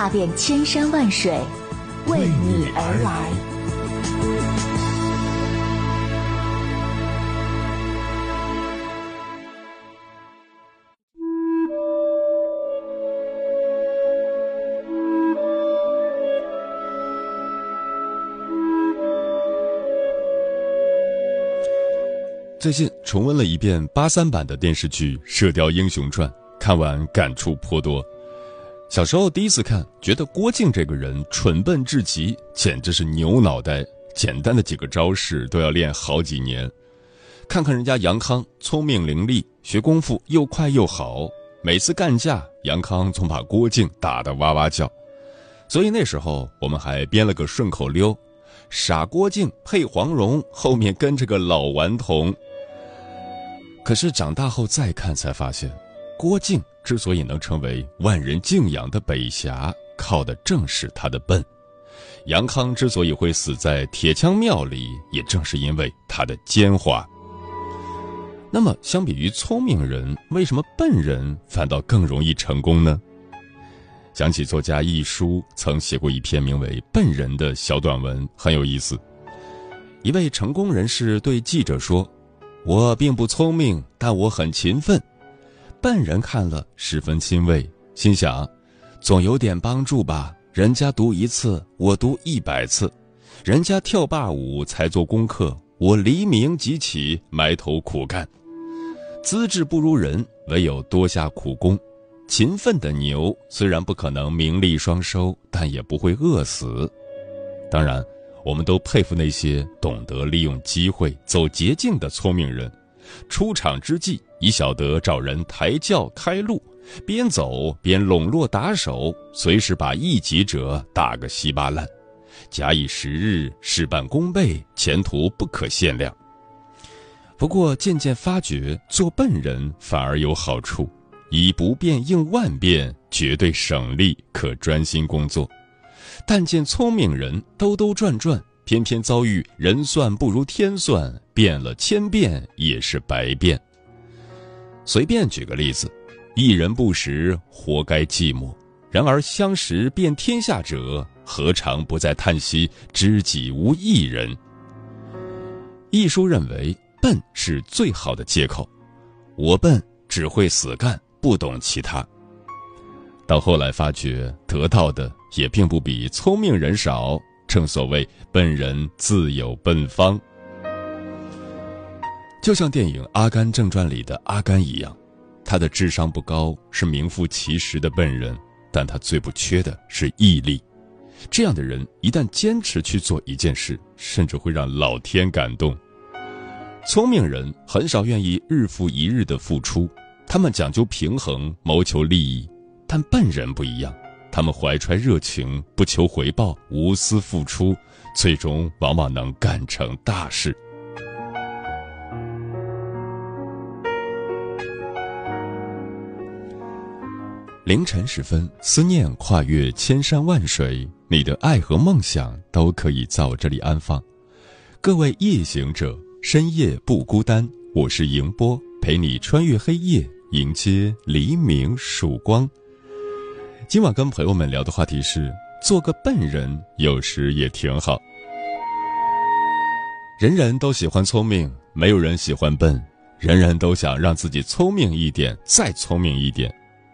踏遍千山万水，为你而来。最近重温了一遍八三版的电视剧《射雕英雄传》，看完感触颇多。小时候第一次看，觉得郭靖这个人蠢笨至极，简直是牛脑袋，简单的几个招式都要练好几年。看看人家杨康，聪明伶俐，学功夫又快又好，每次干架，杨康总把郭靖打得哇哇叫。所以那时候我们还编了个顺口溜：傻郭靖配黄蓉，后面跟着个老顽童。可是长大后再看，才发现，郭靖之所以能成为万人敬仰的北侠，靠的正是他的笨；杨康之所以会死在铁枪庙里，也正是因为他的奸猾。那么，相比于聪明人，为什么笨人反倒更容易成功呢？想起作家一书曾写过一篇名为《笨人》的小短文，很有意思。一位成功人士对记者说。我并不聪明，但我很勤奋。笨人看了十分欣慰，心想，总有点帮助吧。人家读一次，我读一百次；人家跳罢舞才做功课，我黎明即起，埋头苦干。资质不如人，唯有多下苦功。勤奋的牛虽然不可能名利双收，但也不会饿死。当然。我们都佩服那些懂得利用机会、走捷径的聪明人，出场之际已晓得找人抬轿开路，边走边笼络打手，随时把一己者打个稀巴烂。假以时日，事半功倍，前途不可限量。不过渐渐发觉，做笨人反而有好处，以不变应万变，绝对省力，可专心工作。但见聪明人兜兜转转，偏偏遭遇人算不如天算，变了千遍也是白变。随便举个例子，一人不识，活该寂寞；然而相识遍天下者，何尝不在叹息知己无一人？一书认为，笨是最好的借口。我笨，只会死干，不懂其他。到后来发觉，得到的也并不比聪明人少。正所谓“笨人自有笨方”，就像电影《阿甘正传》里的阿甘一样，他的智商不高，是名副其实的笨人，但他最不缺的是毅力。这样的人一旦坚持去做一件事，甚至会让老天感动。聪明人很少愿意日复一日的付出，他们讲究平衡，谋求利益。但笨人不一样，他们怀揣热情，不求回报，无私付出，最终往往能干成大事。凌晨时分，思念跨越千山万水，你的爱和梦想都可以在我这里安放。各位夜行者，深夜不孤单，我是迎波，陪你穿越黑夜，迎接黎明曙光。今晚跟朋友们聊的话题是：做个笨人，有时也挺好。人人都喜欢聪明，没有人喜欢笨。人人都想让自己聪明一点，再聪明一点。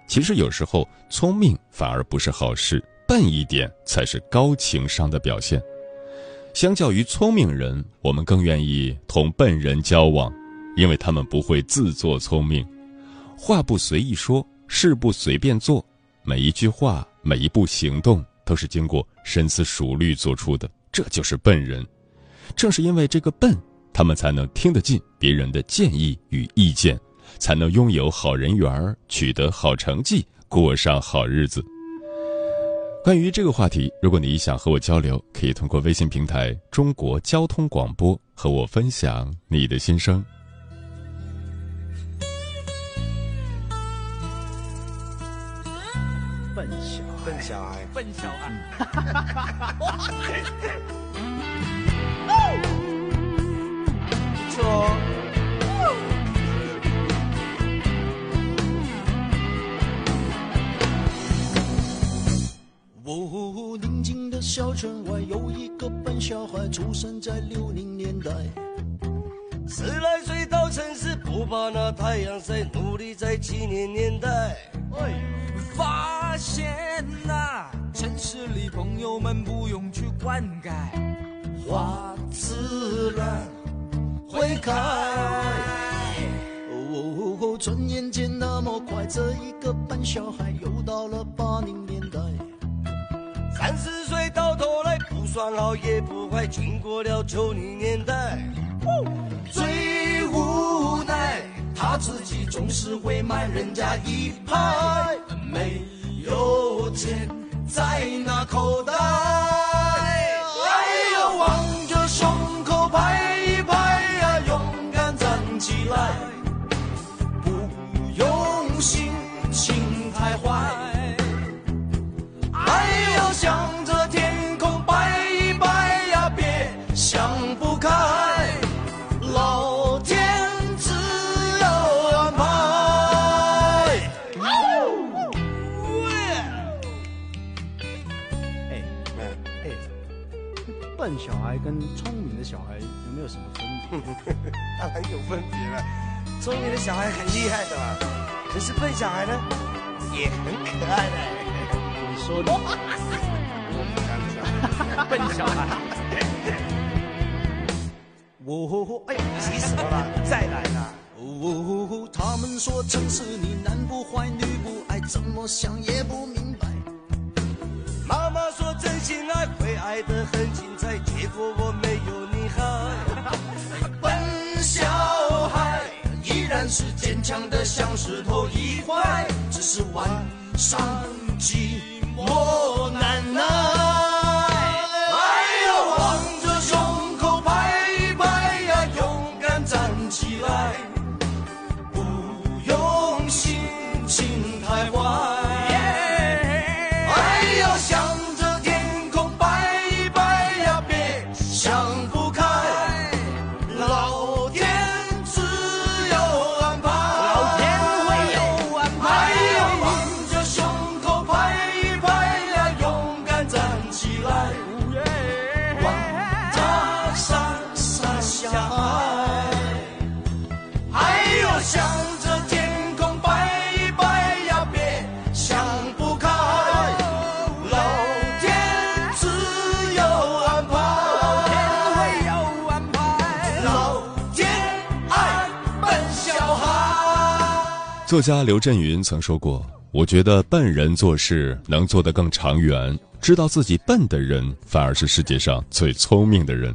其实有时候，聪明反而不是好事，笨一点才是高情商的表现。相较于聪明人，我们更愿意同笨人交往，因为他们不会自作聪明，话不随意说，事不随便做。每一句话，每一步行动，都是经过深思熟虑做出的，这就是笨人。正是因为这个笨，他们才能听得进别人的建议与意见，才能拥有好人缘，取得好成绩，过上好日子。关于这个话题，如果你想和我交流，可以通过微信平台“中国交通广播”和我分享你的心声。笨小孩，笨小孩，不错哦。哦，宁静的小村外有一个笨小孩，出生在六零年代。十来岁到城市，不怕那太阳晒，努力在七零年代。哎发发现呐、城市里朋友们不用去灌溉，花自然会开。哦，转眼间那么快，这一个笨小孩又到了八零年代。三十岁到头来，不算好也不坏，经过了九零年代。最无奈，他自己总是会慢人家一拍，没有钱在那口袋。哎，笨小孩跟聪明的小孩有没有什么分别？当然有分别了，聪明的小孩很厉害的嘛，可是笨小孩呢，也很可爱的。你说的我不敢讲。笨小孩，哦，哎，急什么啦？再来啦！哦，他们说城市里男不坏女不爱，怎么想也不明白。爱会爱得很精彩，结果我没有你好。笨小孩依然是坚强的像石头一块，只是晚上寂寞难耐。作家刘震云曾说过：“我觉得笨人做事能做得更长远，知道自己笨的人反而是世界上最聪明的人。”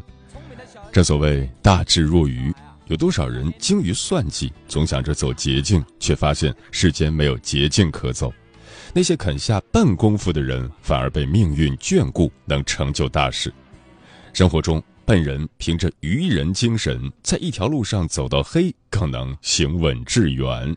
正所谓大智若愚，有多少人精于算计，总想着走捷径，却发现世间没有捷径可走。那些肯下笨功夫的人，反而被命运眷顾，能成就大事。生活中，笨人凭着愚人精神，在一条路上走到黑，更能行稳致远。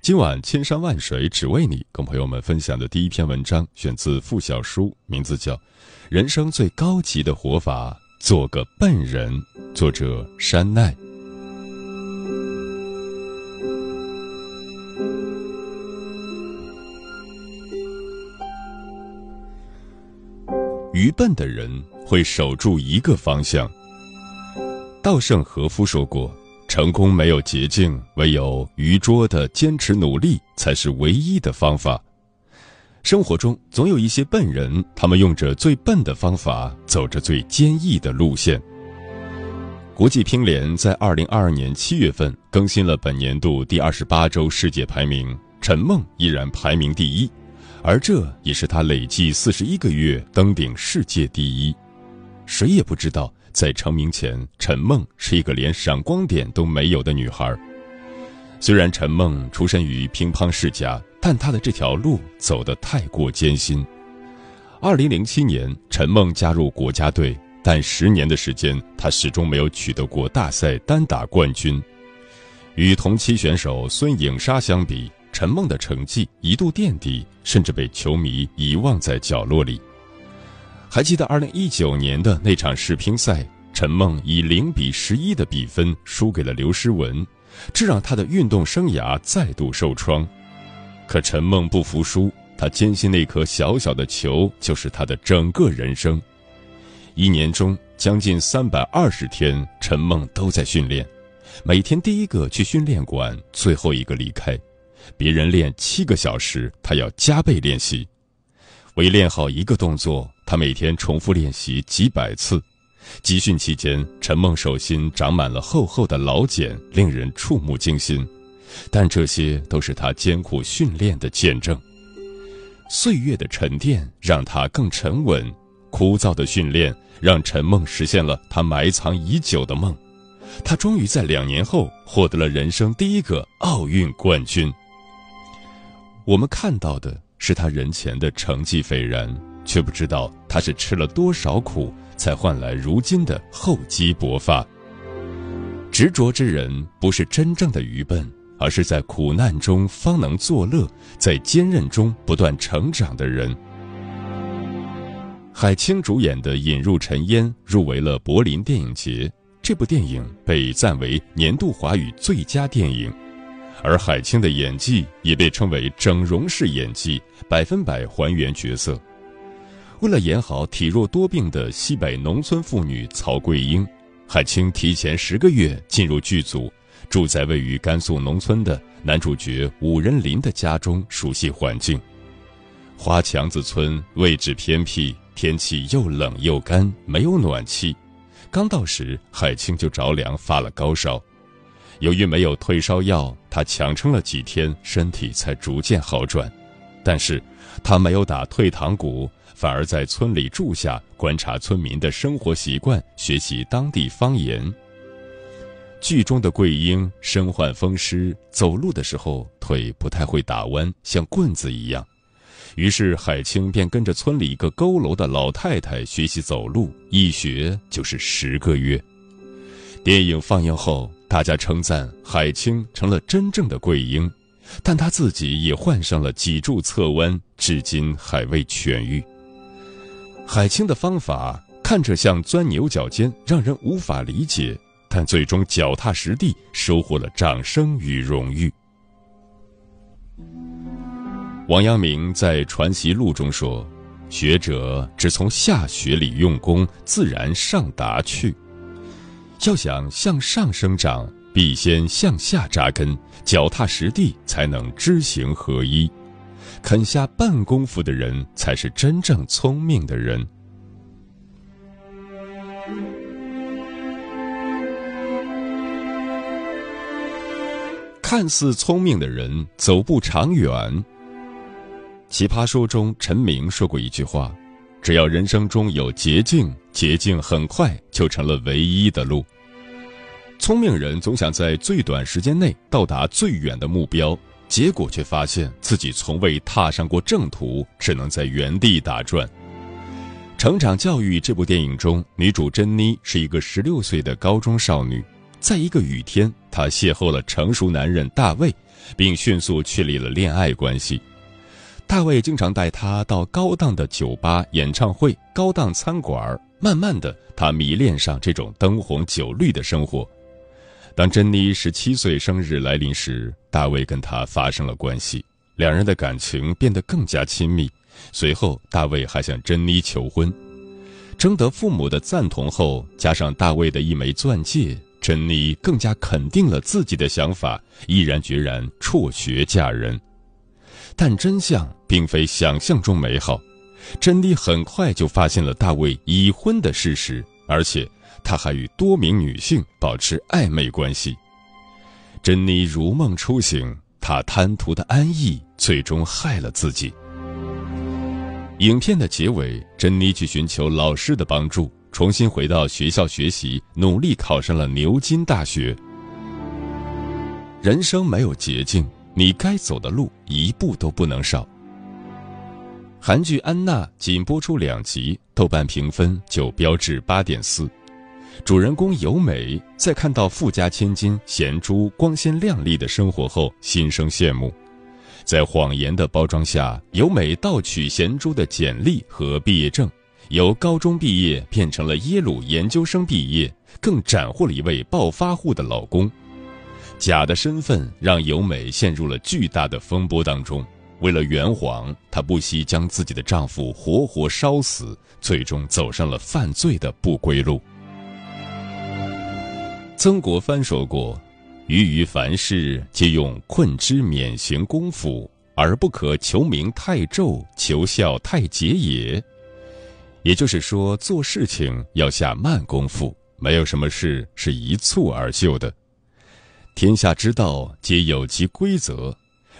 今晚千山万水只为你，跟朋友们分享的第一篇文章选自附小书，名字叫《人生最高级的活法：做个笨人》，作者山奈。愚笨的人会守住一个方向。稻盛和夫说过：“成功没有捷径，唯有愚拙的坚持努力才是唯一的方法。”生活中总有一些笨人，他们用着最笨的方法，走着最坚毅的路线。国际乒联在二零二二年七月份更新了本年度第二十八周世界排名，陈梦依然排名第一，而这也是她累计四十一个月登顶世界第一。谁也不知道，在成名前，陈梦是一个连闪光点都没有的女孩。虽然陈梦出身于乒乓世家，但她的这条路走得太过艰辛。二零零七年，陈梦加入国家队，但十年的时间，她始终没有取得过大赛单打冠军。与同期选手孙颖莎相比，陈梦的成绩一度垫底，甚至被球迷遗忘在角落里。还记得二零一九年的那场世乒赛，陈梦以零比十一的比分输给了刘诗雯，这让她的运动生涯再度受创。可陈梦不服输。她坚信那颗小小的球就是她的整个人生。一年中将近三百二十天，陈梦都在训练，每天第一个去训练馆，最后一个离开。别人练七个小时，他要加倍练习。为练好一个动作，他每天重复练习几百次。集训期间，陈梦手心长满了厚厚的老茧，令人触目惊心。但这些都是他艰苦训练的见证。岁月的沉淀让他更沉稳，枯燥的训练让陈梦实现了他埋藏已久的梦。他终于在两年后获得了人生第一个奥运冠军。我们看到的是他人前的成绩斐然，却不知道他是吃了多少苦才换来如今的厚积薄发。执着之人不是真正的愚笨。而是在苦难中方能作乐，在坚韧中不断成长的人。海清主演的《引入尘烟》入围了柏林电影节，这部电影被赞为年度华语最佳电影，而海清的演技也被称为整容式演技，百分百还原角色。为了演好体弱多病的西北农村妇女曹桂英，海清提前十个月进入剧组。住在位于甘肃农村的男主角武仁林的家中，熟悉环境。花墙子村位置偏僻，天气又冷又干，没有暖气。刚到时，海清就着凉发了高烧。由于没有退烧药，他强撑了几天，身体才逐渐好转。但是，他没有打退堂鼓，反而在村里住下，观察村民的生活习惯，学习当地方言。剧中的桂英身患风湿，走路的时候腿不太会打弯，像棍子一样。于是海清便跟着村里一个佝偻的老太太学习走路，一学就是十个月。电影放映后，大家称赞海清成了真正的桂英，但她自己也患上了脊柱侧弯，至今还未痊愈。海清的方法看着像钻牛角尖，让人无法理解。但最终脚踏实地，收获了掌声与荣誉。王阳明在《传习录》中说：“学者只从下学里用功，自然上达去。要想向上生长，必先向下扎根，脚踏实地，才能知行合一。肯下半功夫的人，才是真正聪明的人。”看似聪明的人走不长远。奇葩说中，陈明说过一句话：“只要人生中有捷径，捷径很快就成了唯一的路。”聪明人总想在最短时间内到达最远的目标，结果却发现自己从未踏上过正途，只能在原地打转。《成长教育》这部电影中，女主珍妮是一个十六岁的高中少女。在一个雨天，她邂逅了成熟男人大卫，并迅速确立了恋爱关系。大卫经常带她到高档的酒吧、演唱会、高档餐馆。慢慢的，她迷恋上这种灯红酒绿的生活。当珍妮十七岁生日来临时，大卫跟她发生了关系，两人的感情变得更加亲密。随后，大卫还向珍妮求婚。征得父母的赞同后，加上大卫的一枚钻戒。珍妮更加肯定了自己的想法，毅然决然辍学嫁人。但真相并非想象中美好，珍妮很快就发现了大卫已婚的事实，而且他还与多名女性保持暧昧关系。珍妮如梦初醒，她贪图的安逸最终害了自己。影片的结尾，珍妮去寻求老师的帮助。重新回到学校学习，努力考上了牛津大学。人生没有捷径，你该走的路一步都不能少。韩剧《安娜》仅播出两集，豆瓣评分就标至八点四。主人公由美在看到富家千金贤珠光鲜亮丽的生活后，心生羡慕。在谎言的包装下，由美盗取贤珠的简历和毕业证，由高中毕业变成了耶鲁研究生毕业，更斩获了一位暴发户的老公。假的身份让由美陷入了巨大的风波当中。为了圆谎，她不惜将自己的丈夫活活烧死，最终走上了犯罪的不归路。曾国藩说过：“于于凡事皆用困之免行功夫，而不可求名太骤，求效太捷也。”也就是说，做事情要下慢功夫，没有什么事是一蹴而就的。天下之道皆有其规则。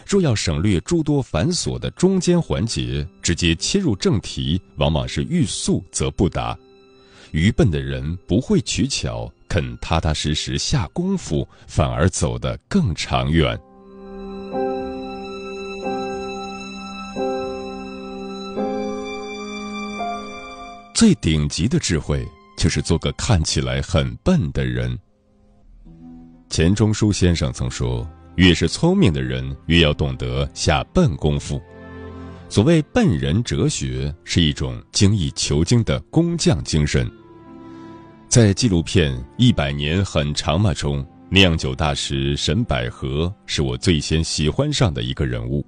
若要省略诸多繁琐的中间环节，直接切入正题，往往是欲速则不达。愚笨的人不会取巧，肯踏踏实实下功夫，反而走得更长远。最顶级的智慧，就是做个看起来很笨的人。钱钟书先生曾说。越是聪明的人，越要懂得下笨功夫。所谓“笨人哲学”，是一种精益求精的工匠精神。在纪录片《一百年很长吗》中，酿酒大师沈百合是我最先喜欢上的一个人物。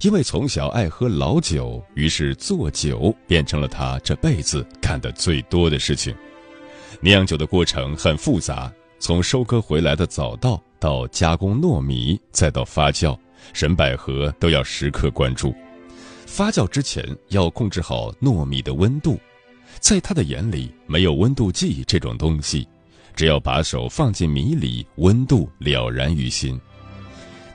因为从小爱喝老酒，于是做酒变成了他这辈子干的最多的事情。酿酒的过程很复杂，从收割回来的早稻。到加工糯米，再到发酵，沈百合都要时刻关注。发酵之前要控制好糯米的温度，在他的眼里没有温度计这种东西，只要把手放进米里，温度了然于心。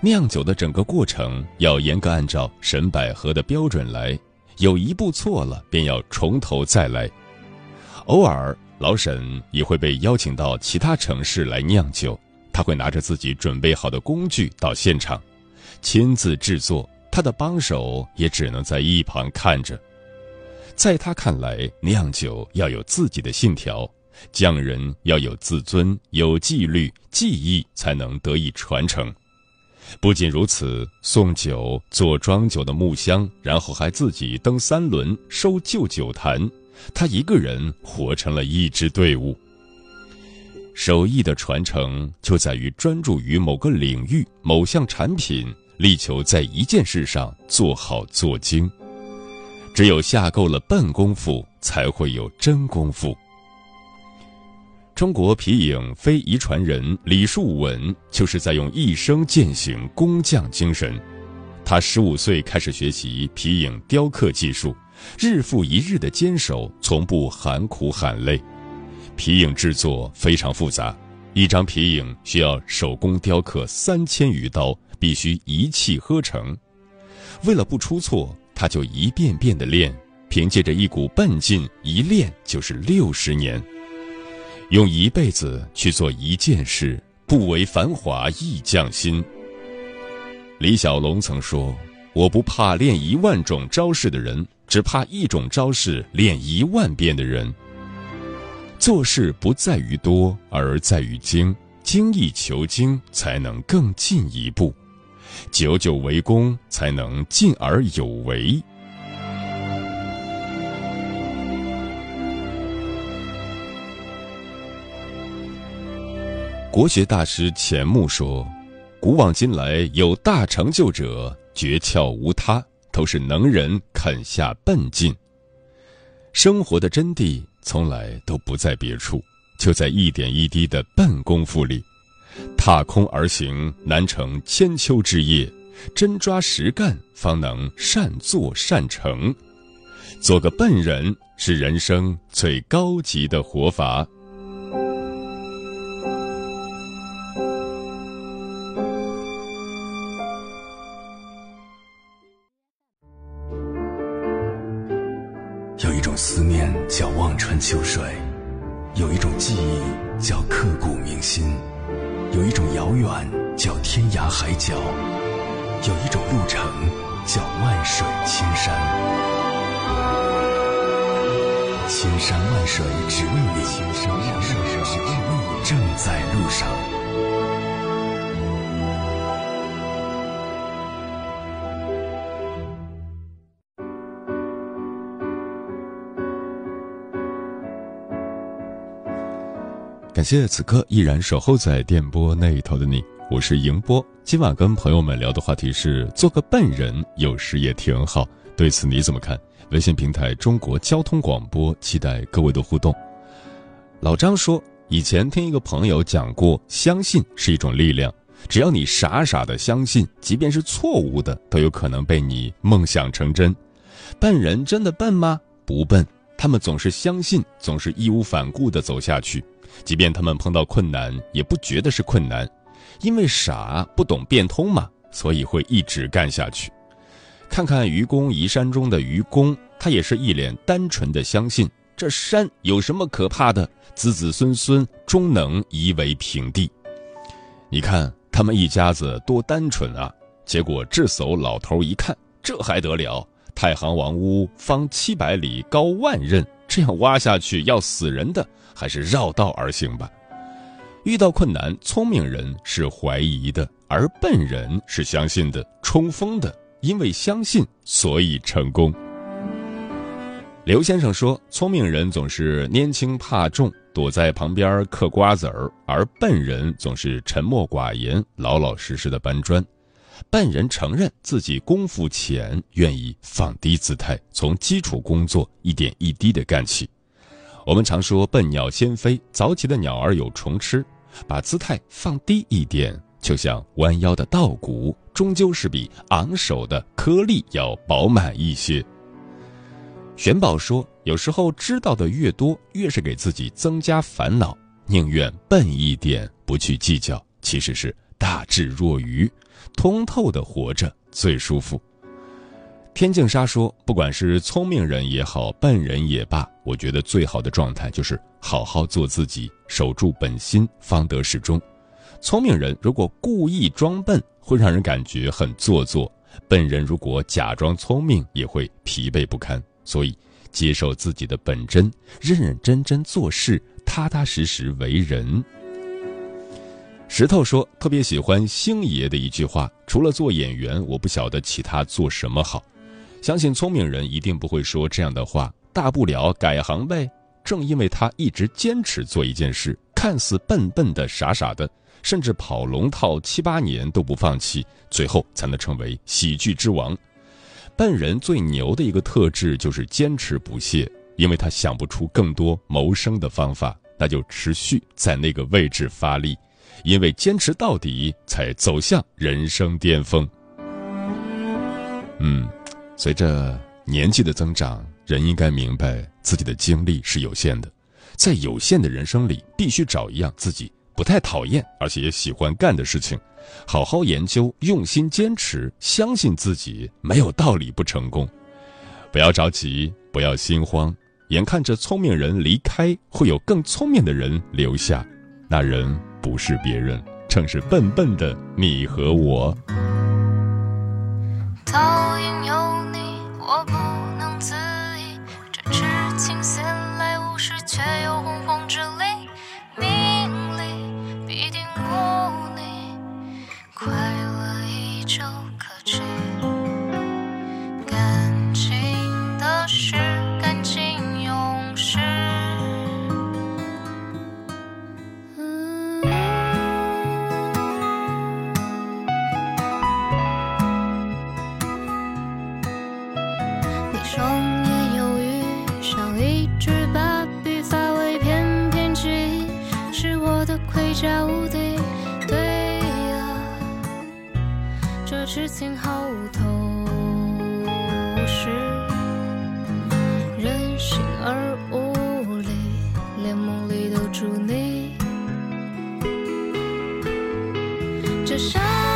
酿酒的整个过程要严格按照沈百合的标准来，有一步错了便要从头再来。偶尔老沈也会被邀请到其他城市来酿酒。他会拿着自己准备好的工具到现场，亲自制作。他的帮手也只能在一旁看着。在他看来，酿酒要有自己的信条，匠人要有自尊、有纪律，技艺才能得以传承。不仅如此，送酒、做装酒的木箱，然后还自己蹬三轮、收旧酒坛，他一个人活成了一支队伍。手艺的传承就在于专注于某个领域、某项产品，力求在一件事上做好做精。只有下够了笨功夫，才会有真功夫。中国皮影非遗传人李树稳就是在用一生践行工匠精神。他十五岁开始学习皮影雕刻技术，日复一日的坚守，从不喊苦喊累。皮影制作非常复杂，一张皮影需要手工雕刻三千余刀，必须一气呵成。为了不出错，他就一遍遍的练，凭借着一股笨劲，一练就是六十年。用一辈子去做一件事，不为繁华易匠心。李小龙曾说：“我不怕练一万种招式的人，只怕一种招式练一万遍的人。”做事不在于多，而在于精，精益求精才能更进一步，久久为功才能进而有为。国学大师钱穆说：“古往今来有大成就者，诀窍无他，都是能人肯下笨劲。生活的真谛。”从来都不在别处，就在一点一滴的笨功夫里。踏空而行，难成千秋之业；真抓实干，方能善作善成。做个笨人，是人生最高级的活法。海角，有一种路程叫万水千山。千山万水只为你，千山万水只为你，正在路上。感谢此刻依然守候在电波那一头的你，我是迎波。今晚跟朋友们聊的话题是：做个笨人有时也挺好。对此你怎么看？微信平台中国交通广播，期待各位的互动。老张说，以前听一个朋友讲过，相信是一种力量，只要你傻傻的相信，即便是错误的，都有可能被你梦想成真。笨人真的笨吗？不笨，他们总是相信，总是义无反顾的走下去。即便他们碰到困难，也不觉得是困难，因为傻不懂变通嘛，所以会一直干下去。看看愚公移山中的愚公，他也是一脸单纯的相信这山有什么可怕的，子子孙孙终能夷为平地。你看他们一家子多单纯啊！结果智叟老头一看，这还得了？太行王屋方七百里，高万仞，这样挖下去要死人的。还是绕道而行吧。遇到困难，聪明人是怀疑的，而笨人是相信的、冲锋的。因为相信，所以成功。刘先生说：“聪明人总是拈轻怕重，躲在旁边嗑瓜子儿；而笨人总是沉默寡言，老老实实的搬砖。笨人承认自己功夫浅，愿意放低姿态，从基础工作一点一滴的干起。”我们常说“笨鸟先飞”，早起的鸟儿有虫吃。把姿态放低一点，就像弯腰的稻谷，终究是比昂首的颗粒要饱满一些。玄宝说：“有时候知道的越多，越是给自己增加烦恼。宁愿笨一点，不去计较，其实是大智若愚，通透的活着最舒服。”天净沙说：“不管是聪明人也好，笨人也罢，我觉得最好的状态就是好好做自己，守住本心，方得始终。聪明人如果故意装笨，会让人感觉很做作；笨人如果假装聪明，也会疲惫不堪。所以，接受自己的本真，认认真真做事，踏踏实实为人。”石头说：“特别喜欢星爷的一句话，除了做演员，我不晓得其他做什么好。”相信聪明人一定不会说这样的话，大不了改行呗。正因为他一直坚持做一件事，看似笨笨的、傻傻的，甚至跑龙套七八年都不放弃，最后才能成为喜剧之王。笨人最牛的一个特质就是坚持不懈，因为他想不出更多谋生的方法，那就持续在那个位置发力，因为坚持到底才走向人生巅峰。嗯。随着年纪的增长，人应该明白自己的精力是有限的，在有限的人生里，必须找一样自己不太讨厌而且也喜欢干的事情，好好研究，用心坚持，相信自己没有道理不成功。不要着急，不要心慌，眼看着聪明人离开，会有更聪明的人留下，那人不是别人，正是笨笨的你和我。我不这相